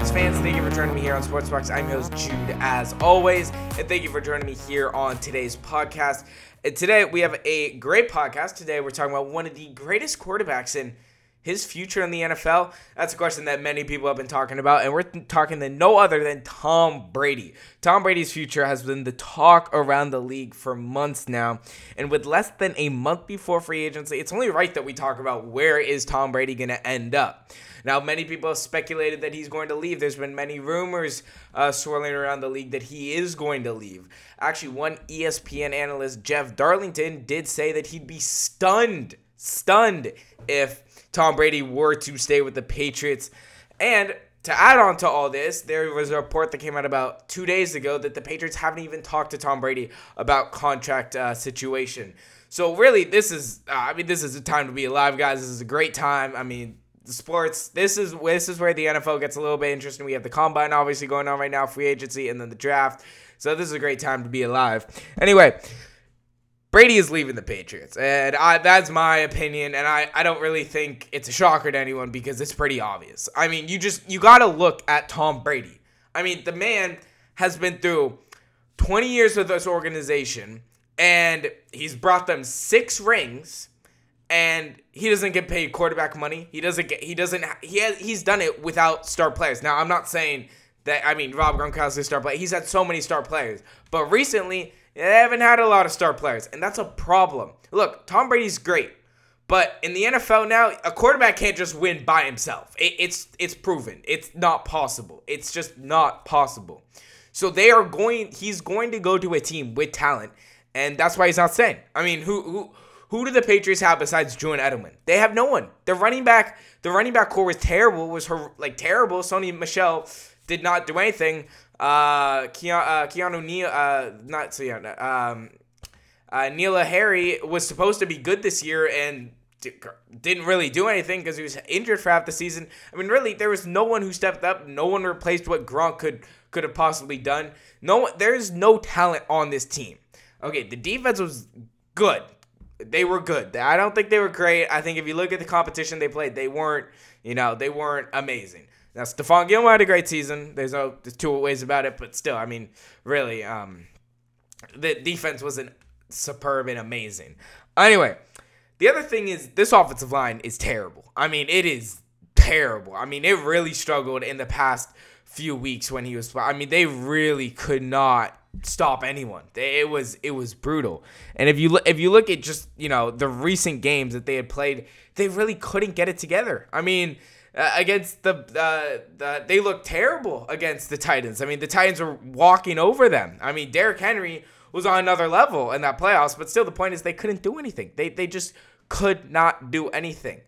sports fans? Thank you for joining me here on Sportsbox. I'm your host Jude, as always, and thank you for joining me here on today's podcast. And today we have a great podcast. Today we're talking about one of the greatest quarterbacks in his future in the NFL? That's a question that many people have been talking about, and we're talking to no other than Tom Brady. Tom Brady's future has been the talk around the league for months now, and with less than a month before free agency, it's only right that we talk about where is Tom Brady going to end up. Now, many people have speculated that he's going to leave. There's been many rumors uh, swirling around the league that he is going to leave. Actually, one ESPN analyst, Jeff Darlington, did say that he'd be stunned, stunned if Tom Brady were to stay with the Patriots. And to add on to all this, there was a report that came out about two days ago that the Patriots haven't even talked to Tom Brady about contract uh, situation. So really, this is uh, I mean this is a time to be alive, guys. This is a great time. I mean, the sports. This is this is where the NFL gets a little bit interesting. We have the combine obviously going on right now, free agency, and then the draft. So this is a great time to be alive. Anyway, Brady is leaving the Patriots, and I, that's my opinion. And I, I don't really think it's a shocker to anyone because it's pretty obvious. I mean, you just you got to look at Tom Brady. I mean, the man has been through 20 years with this organization, and he's brought them six rings, and he doesn't get paid quarterback money. He doesn't get he doesn't he has he's done it without star players. Now, I'm not saying that I mean Rob Gronkowski star player. He's had so many star players, but recently they haven't had a lot of star players, and that's a problem. Look, Tom Brady's great, but in the NFL now, a quarterback can't just win by himself. It, it's it's proven. It's not possible. It's just not possible. So they are going. He's going to go to a team with talent, and that's why he's not staying. I mean, who who who do the Patriots have besides Julian Edelman? They have no one. The running back, the running back corps was terrible. Was her like terrible? Sony Michel did not do anything. Uh, Keanu, uh, Keanu Neal, uh, not so yeah, um, uh, N'Keal Harry was supposed to be good this year and didn't really do anything because he was injured for half the season. I mean, really, there was no one who stepped up. No one replaced what Gronk could could have possibly done. No, there's no talent on this team. Okay, the defense was good. They were good. I don't think they were great. I think if you look at the competition they played, they weren't. You know, they weren't amazing. Now Stephon Gilmore had a great season. There's no there's two ways about it, but still, I mean, really, um, the defense wasn't superb and amazing. Anyway, the other thing is this offensive line is terrible. I mean, it is terrible. I mean, it really struggled in the past few weeks when he was. I mean, they really could not stop anyone. It was it was brutal. And if you if you look at just you know the recent games that they had played, they really couldn't get it together. I mean uh, against the, uh, the they looked terrible against the Titans. I mean, the Titans were walking over them. I mean, Derrick Henry was on another level in that playoffs, but still, the point is they couldn't do anything. They they just could not do anything.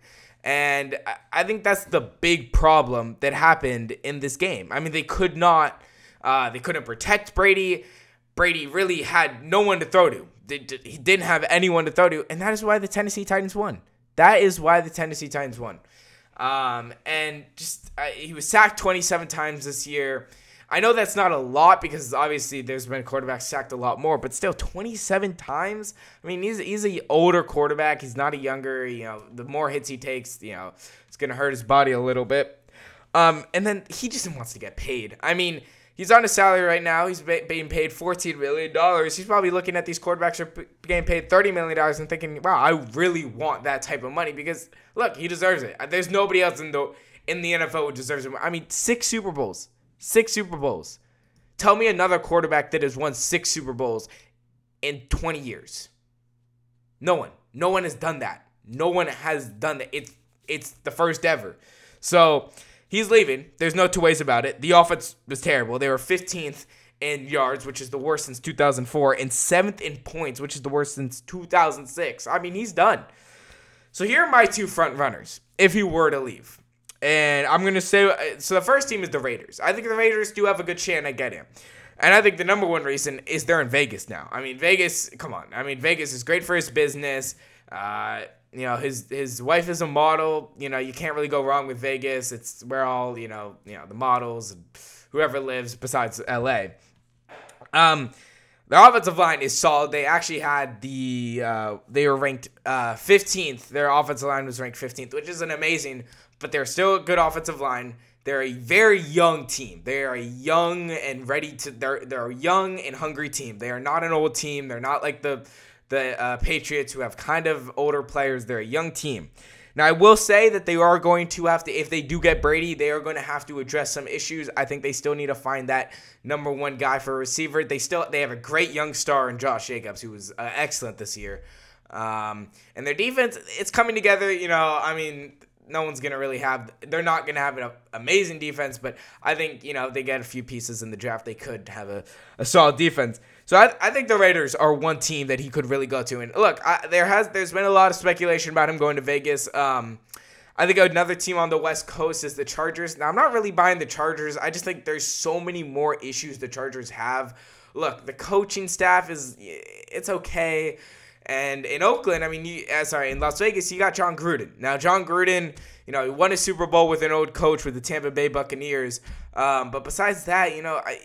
And I think that's the big problem that happened in this game. I mean, they could not, uh, they couldn't protect Brady. Brady really had no one to throw to. He didn't have anyone to throw to, and that is why the Tennessee Titans won. That is why the Tennessee Titans won. Um, and just uh, he was sacked 27 times this year. I know that's not a lot because obviously there's been quarterbacks sacked a lot more, but still 27 times. I mean, he's he's an older quarterback. He's not a younger. You know, the more hits he takes, you know, it's gonna hurt his body a little bit. Um, and then he just wants to get paid. I mean, he's on a salary right now. He's being paid $14 million. He's probably looking at these quarterbacks are getting paid $30 million and thinking, wow, I really want that type of money because, look, he deserves it. There's nobody else in the, in the NFL who deserves it. I mean, six Super Bowls. Six Super Bowls. Tell me another quarterback that has won six Super Bowls in 20 years. No one. No one has done that. No one has done that. It's it's the first ever. So He's leaving. There's no two ways about it. The offense was terrible. They were 15th in yards, which is the worst since 2004, and seventh in points, which is the worst since 2006. I mean, he's done. So here are my two front runners if he were to leave. And I'm going to say so the first team is the Raiders. I think the Raiders do have a good chance at getting him. And I think the number one reason is they're in Vegas now. I mean, Vegas, come on. I mean, Vegas is great for his business. Uh, you know his his wife is a model you know you can't really go wrong with vegas it's where all you know you know the models and whoever lives besides la um their offensive line is solid they actually had the uh, they were ranked uh, 15th their offensive line was ranked 15th which isn't amazing but they're still a good offensive line they're a very young team. They are a young and ready to. They're they're a young and hungry team. They are not an old team. They're not like the the uh, Patriots who have kind of older players. They're a young team. Now I will say that they are going to have to, if they do get Brady, they are going to have to address some issues. I think they still need to find that number one guy for a receiver. They still they have a great young star in Josh Jacobs who was uh, excellent this year. Um, and their defense, it's coming together. You know, I mean, no one's gonna really have. They're not gonna have an amazing defense, but I think you know they get a few pieces in the draft. They could have a, a solid defense. So I, I think the Raiders are one team that he could really go to. And look, I, there has there's been a lot of speculation about him going to Vegas. Um, I think another team on the West Coast is the Chargers. Now I'm not really buying the Chargers. I just think there's so many more issues the Chargers have. Look, the coaching staff is it's okay. And in Oakland, I mean, you, uh, sorry, in Las Vegas, you got Jon Gruden. Now, Jon Gruden, you know, he won a Super Bowl with an old coach with the Tampa Bay Buccaneers. Um, but besides that, you know, I,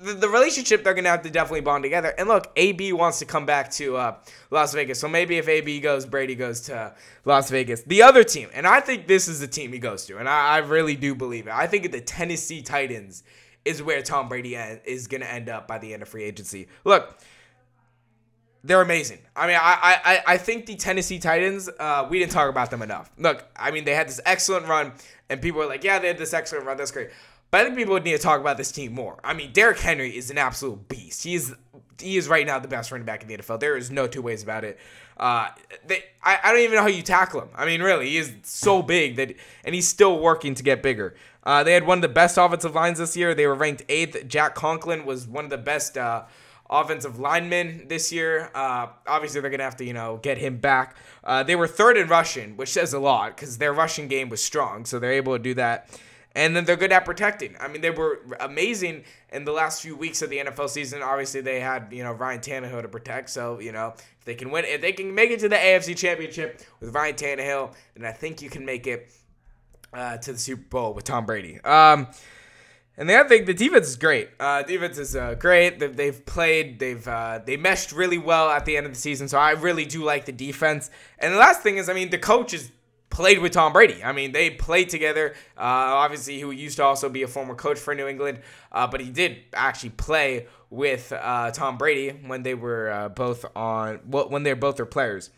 the, the relationship they're gonna have to definitely bond together. And look, AB wants to come back to uh, Las Vegas, so maybe if AB goes, Brady goes to Las Vegas. The other team, and I think this is the team he goes to, and I, I really do believe it. I think the Tennessee Titans is where Tom Brady is gonna end up by the end of free agency. Look they're amazing. I mean, I I, I think the Tennessee Titans, uh, we didn't talk about them enough. Look, I mean, they had this excellent run, and people were like, yeah, they had this excellent run. That's great. But I think people would need to talk about this team more. I mean, Derrick Henry is an absolute beast. He's he is right now the best running back in the NFL. There is no two ways about it. Uh, they, I, I don't even know how you tackle him. I mean, really, he is so big that, and he's still working to get bigger. Uh, they had one of the best offensive lines this year. They were ranked eighth. Jack Conklin was one of the best. Uh, offensive linemen this year. Uh, obviously, they're to have to, you know, get him back. Uh, they were third in rushing, which says a lot because their rushing game was strong, so they're able to do that. And then they're good at protecting. I mean, they were amazing in the last few weeks of the NFL season. Obviously, they had you know Ryan Tannehill to protect. So you know if they can win, if they can make it to the AFC Championship with Ryan Tannehill, then I think you can make it uh, to the Super Bowl with Tom Brady. Um, and the other thing, the defense is great. Uh, defense is uh, great. They've, played. They've uh, they meshed really well at the end of the season. So I really do like the defense. And the last thing is, I mean, the coaches played with Tom Brady. I mean, they played together. Uh, obviously, who used to also be a former coach for New England, uh, but he did actually play with uh, Tom Brady when they were both on. When they're both their players.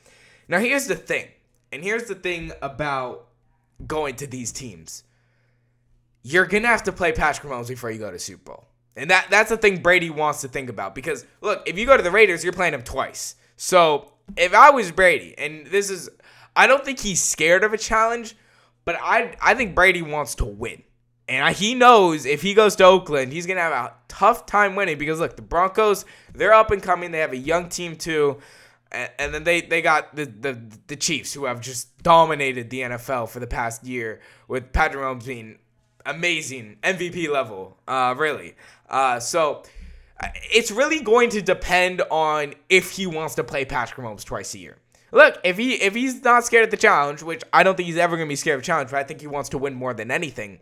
Now here's the thing, and here's the thing about going to these teams you're gonna have to play Patrick Mahomes before you go to Super Bowl. And that that's the thing Brady wants to think about because look, if you go to the Raiders, you're playing him twice. So if I was Brady, and this is, I don't think he's scared of a challenge, but I I think Brady wants to win, and he knows if he goes to Oakland, he's gonna have a tough time winning because look, the Broncos, they're up and coming. They have a young team too. And, then they, they got the, the the Chiefs who have just dominated the NFL for the past year with Patrick Mahomes being amazing MVP level, uh, really. Uh, so uh, it's really going to depend on if he wants to play Patrick Mahomes twice a year. Look, if he if he's not scared of the challenge, which I don't think he's ever gonna be scared of the challenge, but I think he wants to win more than anything,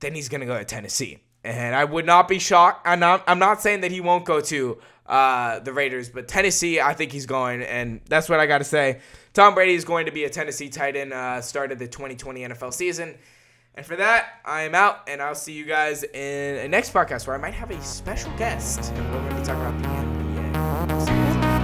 then he's gonna go to Tennessee. And I would not be shocked. I'm not, I'm not saying that he won't go to uh, the Raiders, but Tennessee, I think he's going, and that's what I got to say. Tom Brady is going to be a Tennessee Titan. Uh, started the 2020 NFL season. And for that, I am out, and I'll see you guys in a next podcast where I might have a special guest, we're going to be talking about the